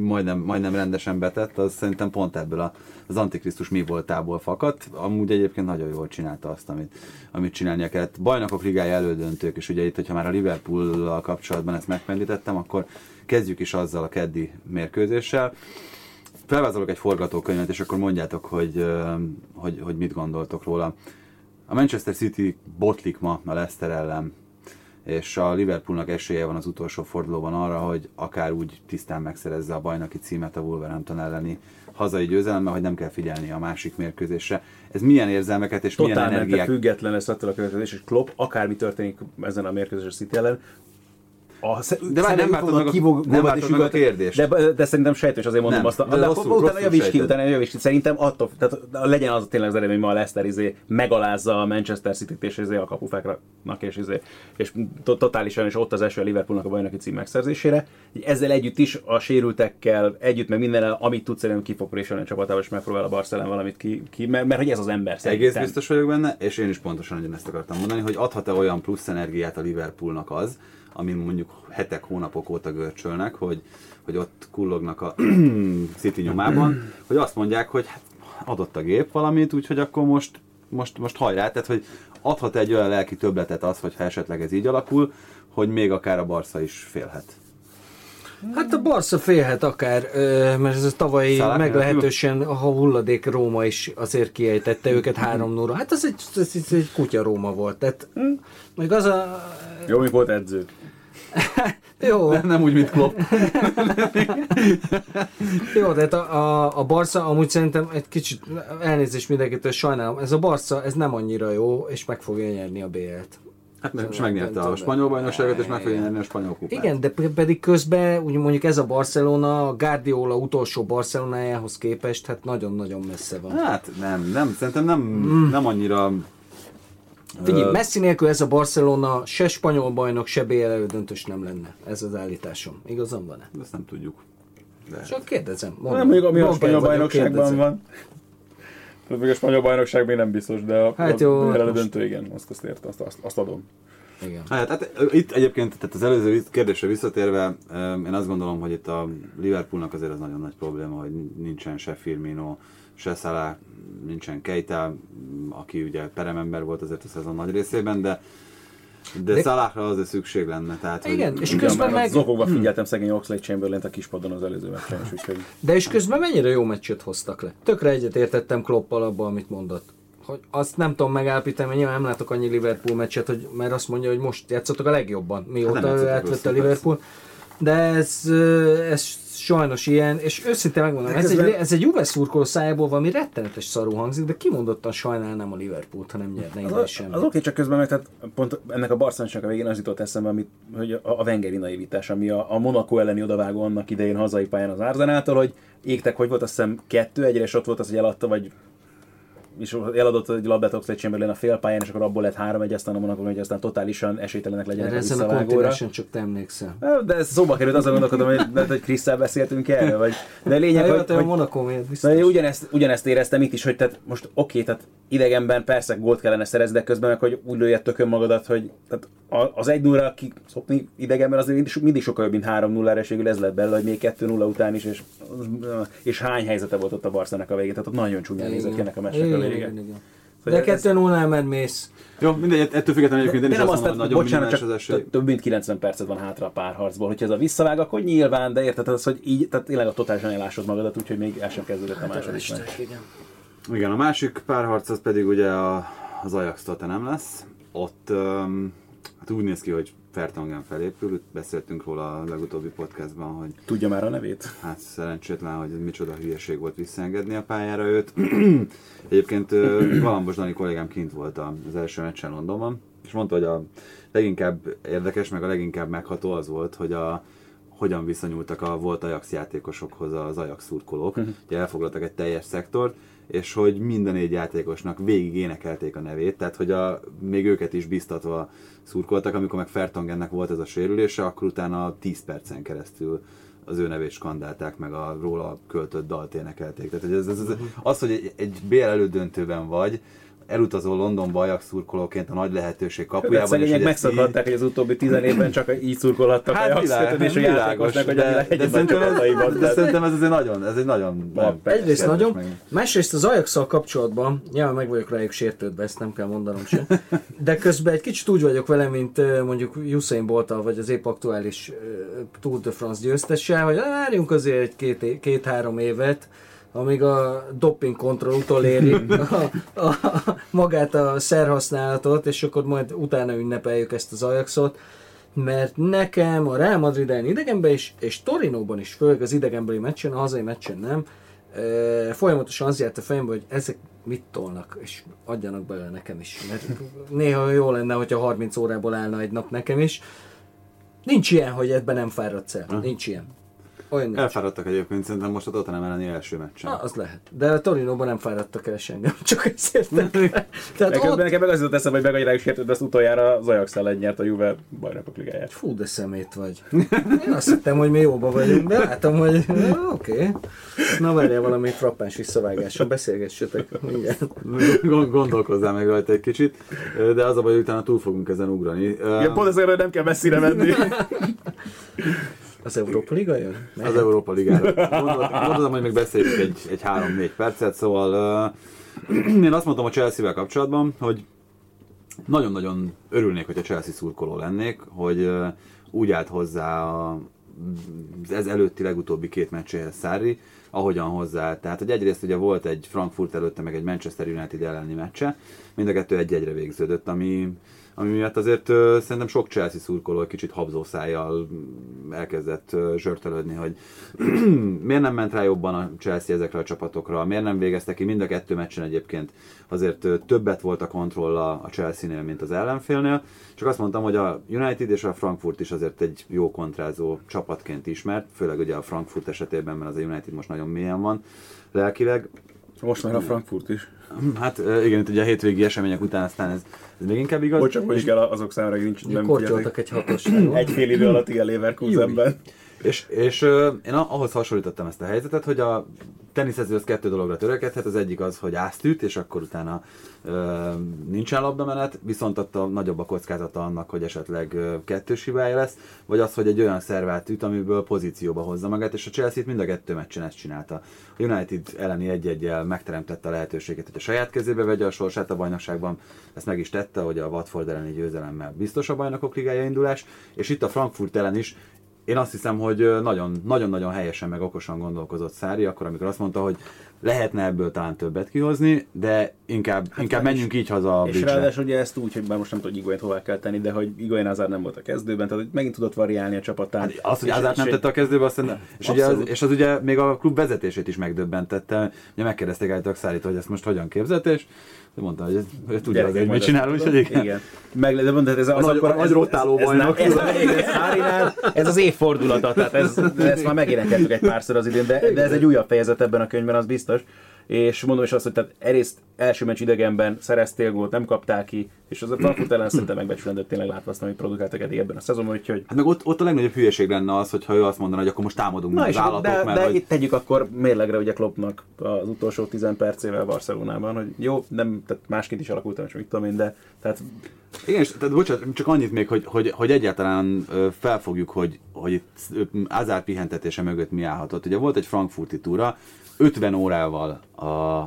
majdnem, majdnem rendesen betett, az szerintem pont ebből a, az Antikrisztus mi voltából fakadt. Amúgy egyébként nagyon jól csinálta azt, amit, amit csinálnia kellett. Bajnokok ligája elődöntők, és ugye itt, hogyha már a Liverpool-al kapcsolatban ezt megpendítettem, akkor kezdjük is azzal a keddi mérkőzéssel. Felvázolok egy forgatókönyvet, és akkor mondjátok, hogy, hogy, hogy mit gondoltok róla. A Manchester City botlik ma a Leicester ellen, és a Liverpoolnak esélye van az utolsó fordulóban arra, hogy akár úgy tisztán megszerezze a bajnoki címet a Wolverhampton elleni hazai győzelemmel, hogy nem kell figyelni a másik mérkőzésre. Ez milyen érzelmeket és milyen totál mente energiák... független lesz attól a következés, és Klopp, akármi történik ezen a mérkőzésen City ellen, a, De várj, nem váltod meg a- nem váltod meg a kérdést. De, de szerintem sejtős, azért mondom Nem, azt. De de rosszul- utána rosszul javíts ki, utána javíts ki. Szerintem attól, tehát legyen az tényleg az eredmény, ma a Leicester izé megalázza a Manchester City-t és izé a kapufáknak, és, izé, és to- totálisan, és ott az eső a Liverpoolnak a bajnoki cím megszerzésére. Ezzel együtt is a sérültekkel, együtt meg minden, amit tudsz szerintem ki fog préselni a csapatával, és megpróbál a Barcelona valamit ki, ki mert, mert, hogy ez az ember szerintem. Egész biztos vagyok benne, és én is pontosan ugyanezt akartam mondani, hogy adhat-e olyan plusz energiát a Liverpoolnak az, amin mondjuk hetek, hónapok óta görcsölnek, hogy, hogy ott kullognak a City nyomában, hogy azt mondják, hogy hát adott a gép valamit, úgyhogy akkor most, most, most hajrá, tehát hogy adhat egy olyan lelki többletet az, hogyha esetleg ez így alakul, hogy még akár a Barca is félhet. Hát a Barca félhet akár, mert ez a tavalyi Szalák meglehetősen a hulladék Róma is azért kiejtette őket 3 0 Hát az egy, ez, ez egy kutya Róma volt. Tehát, még az a... Jó, mi volt edző. Jó, Nem úgy, mint Klopp. jó, de hát a, a, a Barca amúgy szerintem egy kicsit elnézést mindenkitől sajnálom, ez a Barca ez nem annyira jó, és meg fogja nyerni a BL-t. Hát most megnyerte a spanyol bajnokságot, és meg fogja nyerni a spanyol kupát. Igen, de pe- pedig közben úgy mondjuk ez a Barcelona, a Guardiola utolsó Barcelonájához képest, hát nagyon-nagyon messze van. Hát nem, nem, szerintem nem, nem annyira Figyelj, Messi nélkül ez a Barcelona se spanyol bajnok, se BL elődöntős nem lenne. Ez az állításom. Igazam van-e? Ezt nem tudjuk. De. Csak kérdezem. Nem, mondjuk ami a spanyol bajnokságban van. Tehát még a spanyol bajnokság még nem biztos, de a, Hát a jó, BL most- döntő igen, azt, azt értem, azt, azt, azt adom. Igen. Hát, hát itt egyébként, tehát az előző kérdésre visszatérve, én azt gondolom, hogy itt a Liverpoolnak azért az nagyon nagy probléma, hogy nincsen se Firmino, se Salah, nincsen Keita, aki ugye peremember volt azért a szezon nagy részében, de de De- Salahra azért szükség lenne. Tehát, Igen, hogy, és Igen, közben meg... Zokogva figyeltem szegény Oxlade chamberlain a kispadon az előző meccsen, is, úgyhogy De és közben mennyire jó meccset hoztak le. Tökre egyetértettem Kloppal abban, amit mondott. Hogy azt nem tudom megállapítani, mert nyilván nem látok annyi Liverpool meccset, hogy, mert azt mondja, hogy most játszottak a legjobban, Hát mióta nem ő átvette a Liverpool. De ez, ez sajnos ilyen, és őszintén megmondom, ez egy, ez egy Juve szurkoló szájából valami rettenetes szarú hangzik, de kimondottan sajnálnám a Liverpoolt, ha nem nyerne Az, ide az, oké, csak közben meg tehát pont ennek a Barcelonásnak a végén az jutott eszembe, amit, hogy a, a Wengeri naivitás, ami a, a Monaco elleni odavágó annak idején hazai pályán az Arzenától, hogy égtek, hogy volt, azt hiszem kettő egyre, és ott volt az, hogy eladta, vagy és eladott egy labdát Oxlade Chamberlain a félpályán, és akkor abból lett három egy, aztán a Monaco, hogy aztán totálisan esélytelenek legyenek Erre a ezen a visszavágóra. csak te emlékszel. De ez szóba került, azon gondolkodom, hogy, lehet, hogy Krisztel beszéltünk erről, vagy... De a lényeg, Hát, hogy, hogy, hogy, hogy Monaco miért biztos. Ugyanezt, ugyanezt éreztem itt is, hogy tehát most oké, tehát idegenben persze gólt kellene szerezni, de közben meg, hogy úgy lőjed tökön magadat, hogy tehát a- az 1 0 kiszokni idegenben az mindig, mindig sokkal jobb, mint 3 0 ra és ez lett belőle, hogy még 2 0 után is, és, és hány helyzete volt ott a Barszának a végén, tehát ott nagyon csúnyán nézett ki ennek a meccsnek a Igen, vége. igen, igen. De 2 0 elmed mész. Jó, mindegy, ettől függetlenül egyébként én is nem azt mondom, nagyon bocsánat, csak az esély. több mint 90 percet van hátra a párharcból. Hogyha ez a visszavág, akkor nyilván, de érted az, hogy így, tehát tényleg a totálisan elásod magadat, úgyhogy még el sem kezdődött a második meccs. Igen. Igen, a másik párharc az pedig ugye a, az ajax nem lesz. Ott um, hát úgy néz ki, hogy Fertongen felépül, beszéltünk róla a legutóbbi podcastban, hogy Tudja már a nevét? hát szerencsétlen, hogy micsoda hülyeség volt visszaengedni a pályára őt. Egyébként Galambos Dani kollégám kint volt az első meccsen Londonban, és mondta, hogy a leginkább érdekes, meg a leginkább megható az volt, hogy a hogyan viszonyultak a volt Ajax játékosokhoz az Ajax szurkolók. Ugye elfoglaltak egy teljes szektort, és hogy minden négy játékosnak végig énekelték a nevét, tehát hogy a, még őket is biztatva szurkoltak, amikor meg Fertongennek volt ez a sérülése, akkor utána 10 percen keresztül az ő nevét skandálták, meg a róla költött dalt énekelték. Tehát hogy ez, ez, ez, az, hogy egy, egy BL elődöntőben vagy, elutazol Londonba Ajax szurkolóként a nagy lehetőség Hát kapujában. szegények megszokhatták, hogy az utóbbi tizen évben csak így szurkolhattak Hát a világ, Jaxkötöd, és a világos, játékosnak, hogy de, de, szerintem ez, de szerintem ez azért nagyon, ez egy nagyon... nem, Egyrészt nagyon, meg- másrészt az ajax kapcsolatban, nyilván meg vagyok rájuk sértődve, ezt nem kell mondanom sem, de közben egy kicsit úgy vagyok vele, mint mondjuk Usain Bolttal, vagy az épp aktuális Tour de France győztese, hogy "Á, várjunk azért egy két, é- két-három évet, amíg a doping kontroll utoléri a, a, a, magát a szerhasználatot, és akkor majd utána ünnepeljük ezt az Ajaxot mert nekem a Real Madrid ellen idegenben is, és Torinóban is, főleg az idegenbeli meccsen, a hazai meccsen nem, e, folyamatosan az járt a fejembe, hogy ezek mit tolnak, és adjanak bele nekem is. Mert néha jó lenne, hogyha 30 órából állna egy nap nekem is. Nincs ilyen, hogy ebben nem fáradsz el. Nincs ilyen. Olyan nincs. Elfáradtak egyébként, szerintem most a Tottenham elleni első meccsen. Na, az lehet. De a Torinóban nem fáradtak el engem, csak ezért. Tehát Nekem, ott, nekem meg az jutott eszembe, hogy meg rájuk sértődve, ezt utoljára az Ajax ellen nyert a Juve bajnokok ligáját. Fú, de szemét vagy. Én azt hittem, hogy mi jóba vagyunk, de látom, hogy oké. Okay. Na várjál valami frappáns visszavágással, beszélgessetek mindjárt. Gond- Gondolkozzál meg rajta egy kicsit, de az a baj, hogy utána túl fogunk ezen ugrani. Igen, pont ezért hogy nem kell messzire menni. Az Európa Liga jön? Az Európa Ligára. Gondoltam, hogy még beszéljük egy, egy 3-4 percet, szóval uh, én azt mondtam a Chelsea-vel kapcsolatban, hogy nagyon-nagyon örülnék, hogy a Chelsea szurkoló lennék, hogy uh, úgy állt hozzá a, ez előtti legutóbbi két meccséhez Szári, ahogyan hozzá. Tehát, hogy egyrészt ugye volt egy Frankfurt előtte, meg egy Manchester United elleni meccse, mind a kettő egy-egyre végződött, ami, ami miatt azért ö, szerintem sok Chelsea szurkoló egy kicsit habzószájjal mm, elkezdett ö, zsörtölődni, hogy miért nem ment rá jobban a Chelsea ezekre a csapatokra, miért nem végezte ki mind a kettő meccsen egyébként azért többet volt a kontroll a Chelsea-nél, mint az ellenfélnél. Csak azt mondtam, hogy a United és a Frankfurt is azért egy jó kontrázó csapatként ismert, főleg ugye a Frankfurt esetében, mert az a United most nagyon mélyen van lelkileg. Most már a Frankfurt is. Hát ö, igen, itt ugye a hétvégi események után aztán ez, ez még inkább igaz. Hogy csak hogy kell azok számára, hogy nincs nem Kortyoltak egy hatos. Egy fél idő alatt ilyen Leverkusenben. És, és én ahhoz hasonlítottam ezt a helyzetet, hogy a teniszező az kettő dologra törekedhet, az egyik az, hogy ászt üt, és akkor utána ö, nincsen labdamenet, viszont a nagyobb a kockázata annak, hogy esetleg ö, kettős hibája lesz, vagy az, hogy egy olyan szervát üt, amiből pozícióba hozza magát, és a Chelsea mind a kettő meccsen ezt csinálta. A United elleni egy egyel megteremtette a lehetőséget, hogy a saját kezébe vegye a sorsát a bajnokságban, ezt meg is tette, hogy a Watford elleni győzelemmel biztos a bajnokok ligája indulás, és itt a Frankfurt ellen is én azt hiszem, hogy nagyon-nagyon helyesen meg okosan gondolkozott Szári, akkor amikor azt mondta, hogy lehetne ebből talán többet kihozni, de inkább, hát inkább menjünk így haza a És bridge-re. ráadásul ugye ezt úgy, hogy már most nem tudom, hogy Igoyent hová kell tenni, de hogy Igoyen Hazard nem volt a kezdőben, tehát megint tudott variálni a csapatán. Hát az, hogy Ázát nem tette a kezdőbe, azt hiszem, és, ugye az, és az ugye még a klub vezetését is megdöbbentette. Ugye megkérdezték állítólag Szárit, hogy ezt most hogyan képzelt, és mondta, hogy ő tudja hogy mit csinál, ezt úgyhogy tudom. igen. igen. Meg, de mondod, ez, az nagy- akkor, a nagy ez, rotáló ez, bajnok. Ez, ez, ez, ez, Szárinál, ez az évfordulata, tehát ez, ezt már megénekeltük egy párszor az idén, de, de ez egy újabb fejezet ebben a könyvben, az biztos. És mondom is azt, hogy tehát egyrészt első meccs idegenben szereztél gólt, nem kaptál ki, és az a Frankfurt ellen szerintem megbecsülendő tényleg látva azt, amit produkáltak eddig ebben a szezonban, úgyhogy Hát meg ott, ott a legnagyobb hülyeség lenne az, hogyha ő azt mondaná, hogy akkor most támadunk Na és az állatok, de, mert de hogy... itt tegyük akkor mérlegre ugye Kloppnak az utolsó 10 percével Barcelonában, hogy jó, nem, tehát másként is alakult, nem mit tudom én, de tehát Igen, és tehát bocsánat, csak annyit még, hogy, hogy, hogy egyáltalán felfogjuk, hogy, hogy itt ö, Ázár pihentetése mögött mi állhatott. Ugye volt egy frankfurti túra, 50 órával a,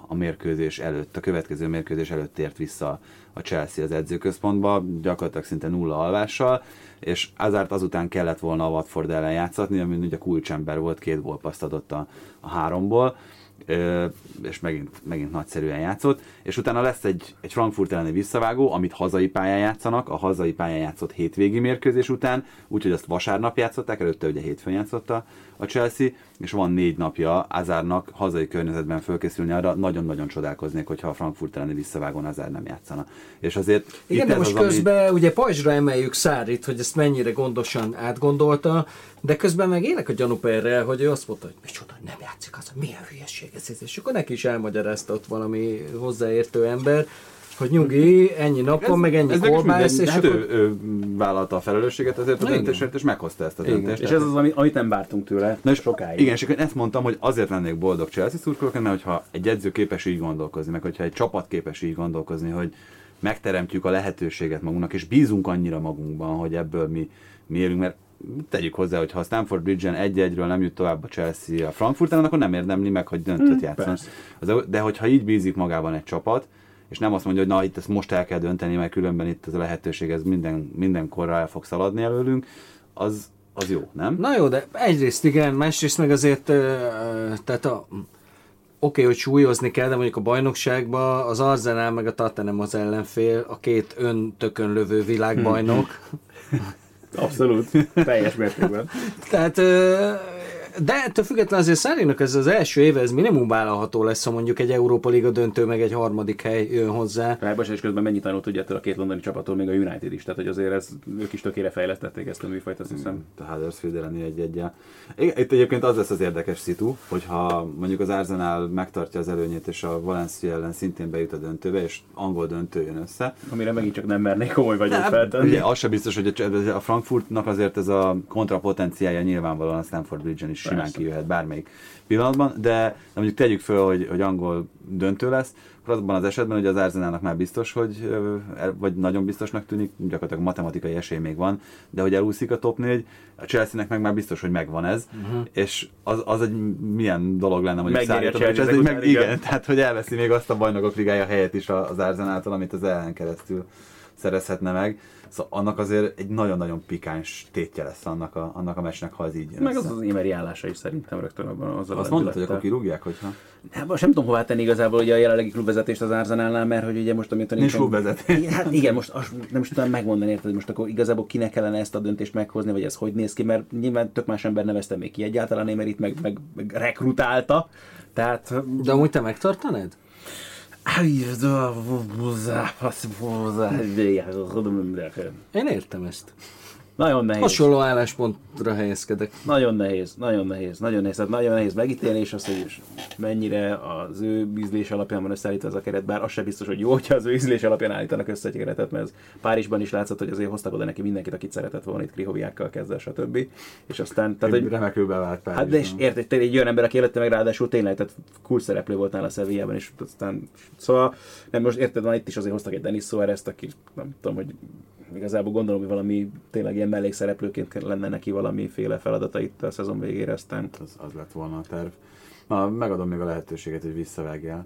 a mérkőzés előtt, a következő mérkőzés előtt tért vissza a Chelsea az edzőközpontba, gyakorlatilag szinte nulla alvással, és Azárt azután kellett volna a Watford ellen játszatni, ami ugye kulcsember volt, két gólpaszt adott a, a háromból, és megint, megint nagyszerűen játszott, és utána lesz egy, egy Frankfurt elleni visszavágó, amit hazai pályán játszanak, a hazai pályán játszott hétvégi mérkőzés után, úgyhogy azt vasárnap játszották, előtte ugye hétfőn játszotta a Chelsea, és van négy napja Azárnak hazai környezetben fölkészülni arra, nagyon-nagyon csodálkoznék, hogyha a Frankfurt elleni visszavágón Azár nem játszana. És azért Igen, de most az, közben ugye pajzsra emeljük Szárit, hogy ezt mennyire gondosan átgondolta, de közben meg élek a gyanúperrel, hogy ő azt mondta, hogy micsoda, nem játszik az, milyen hülyeség ez. És akkor neki is elmagyarázta ott valami hozzáértő ember, hogy nyugi, ennyi napon, meg ennyi ez meg kolbász, mindegy, és hát akkor... ő, ő, vállalta a felelősséget azért a döntésért, és meghozta ezt a Igen. döntést. és ez az, ami, amit nem vártunk tőle Na és sokáig. Igen, és akkor ezt mondtam, hogy azért lennék boldog Chelsea szurkolóként, mert hogyha egy edző képes így gondolkozni, meg hogyha egy csapat képes így gondolkozni, hogy megteremtjük a lehetőséget magunknak, és bízunk annyira magunkban, hogy ebből mi, mi élünk, mert tegyük hozzá, hogy ha a Stanford Bridge-en egy-egyről nem jut tovább a Chelsea a Frankfurt ellen, akkor nem érdemli meg, hogy döntött Hmm, játszon. De hogyha így bízik magában egy csapat, és nem azt mondja, hogy na itt ezt most el kell dönteni, mert különben itt ez a lehetőség, ez minden, mindenkorra el fog szaladni előlünk, az, az jó, nem? Na jó, de egyrészt igen, másrészt meg azért, tehát a, oké, hogy súlyozni kell, de mondjuk a bajnokságban az Arsenal meg a Tottenham az ellenfél, a két öntökön lövő világbajnok. Abszolút, teljes mértékben. Tehát, ö, de ettől függetlenül azért Szárinak ez az első éve, ez minimum vállalható lesz, ha mondjuk egy Európa Liga döntő, meg egy harmadik hely jön hozzá. Rájbas és közben mennyit tanult ugye a két londoni csapattól, még a United is, tehát hogy azért ez, ők is tökére fejlesztették ezt a műfajt, azt hiszem. a Huddersfield elleni egy egyel. Itt egyébként az lesz az érdekes szitu, hogyha mondjuk az Arsenal megtartja az előnyét, és a Valencia ellen szintén bejut a döntőbe, és angol döntő jön össze. Amire megint csak nem mernék komoly vagyok feltenni. Ugye az sem biztos, hogy a- a Frankfurtnak azért ez a kontrapotenciája nyilvánvalóan a Stanford Bridge-en is simán Persze. kijöhet bármelyik pillanatban, de, de mondjuk tegyük föl, hogy, hogy angol döntő lesz, akkor azban az esetben, hogy az Arsenalnak már biztos, hogy, vagy nagyon biztosnak tűnik, gyakorlatilag matematikai esély még van, de hogy elúszik a top 4, a Chelsea-nek meg már biztos, hogy megvan ez, uh-huh. és az, az egy milyen dolog lenne Sarri-tól, Chelsea és ez meg, igen. igen, tehát hogy elveszi még azt a bajnokok ligája helyet is az Arsenaltól, amit az ellen keresztül szerezhetne meg. Szóval annak azért egy nagyon-nagyon pikáns tétje lesz annak a, annak a meccsnek, ha ez így jön Meg az össze. az Imeri állása is szerintem rögtön abban az Azt mondtad, hogy akkor kirúgják, hogyha... Hát most nem tudom hová tenni igazából ugye a jelenlegi klubvezetést az Arsenalnál, mert hogy ugye most amit Nincs klubvezetés. Igen, Hát igen, most azt nem is tudom megmondani, érted, hogy most akkor igazából kinek kellene ezt a döntést meghozni, vagy ez hogy néz ki, mert nyilván tök más ember nevezte még ki egyáltalán Emerit, meg, meg, meg rekrutálta. Tehát... De amúgy te حيه دو بوزا حفاس بوزا حيه خدم من داخل أنا التمست. Nagyon nehéz. Hasonló álláspontra helyezkedek. Nagyon nehéz, nagyon nehéz, nagyon nehéz. Tehát nagyon nehéz megítélni, és azt, hogy mennyire az ő ízlés alapján van összeállítva ez a keret, bár az sem biztos, hogy jó, hogyha az ő ízlés alapján állítanak össze egy keretet, mert ez Párizsban is látszott, hogy azért hoztak oda neki mindenkit, akit szeretett volna itt Krihoviákkal kezdve, stb. És aztán, tehát, hogy, Remekül bevált Párizsban. Hát de és érted, egy olyan ember, aki élete meg ráadásul tényleg, tehát cool szereplő volt nála a Sevillában, és aztán, szóval nem most érted, van itt is azért hoztak egy Denis suarez aki nem tudom, hogy igazából gondolom, hogy valami tényleg ilyen mellékszereplőként lenne neki valamiféle feladata itt a szezon végére, aztán Az, az lett volna a terv. Na, megadom még a lehetőséget, hogy visszavágjál.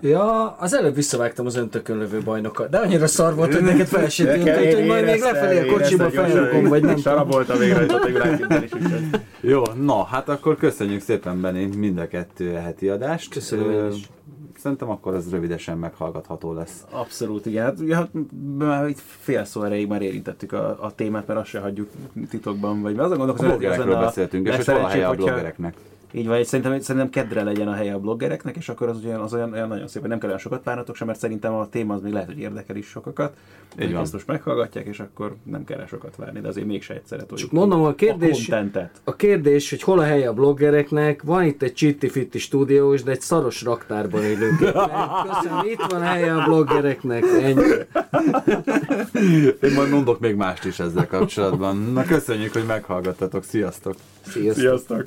Ja, az előbb visszavágtam az öntökön lövő bajnokat, de annyira szar volt, hogy neked felsőtült, hogy majd még lefelé a kocsiba felrakom, vagy nem tudom. Sarabolta végre, hogy a világítani is, úgyhogy Jó, na, hát akkor köszönjük szépen Benni mind a kettő heti adást. Köszönöm én is. Szerintem akkor ez rövidesen meghallgatható lesz. Abszolút, igen. Hát, ja, hát már itt fél szó erejéig már érintettük a, a témát, mert azt se hagyjuk titokban, vagy mert azon gondolkozom, hogy ezen a beszéltünk, és hogy hol a helye a legszerencsébb, hogyha- bloggereknek. Így van, szerintem, szerintem kedre legyen a helye a bloggereknek, és akkor az olyan, az olyan, olyan nagyon szép, hogy nem kell olyan sokat várnatok sem, mert szerintem a téma az még lehet, hogy érdekel is sokakat. Így van. Ezt most meghallgatják, és akkor nem kell rá sokat várni, de azért mégse egyszerre toljuk. Csak mondom, a kérdés- A. A kérdés, hogy hol a helye a bloggereknek, van itt egy csitti-fitti stúdiós, de egy szaros raktárban élők. Köszönöm, itt van a helye a bloggereknek, ennyi. Én majd mondok még mást is ezzel kapcsolatban. Na köszönjük, hogy meghallgattatok. Sziasztok! Sziasztok. Sziasztok!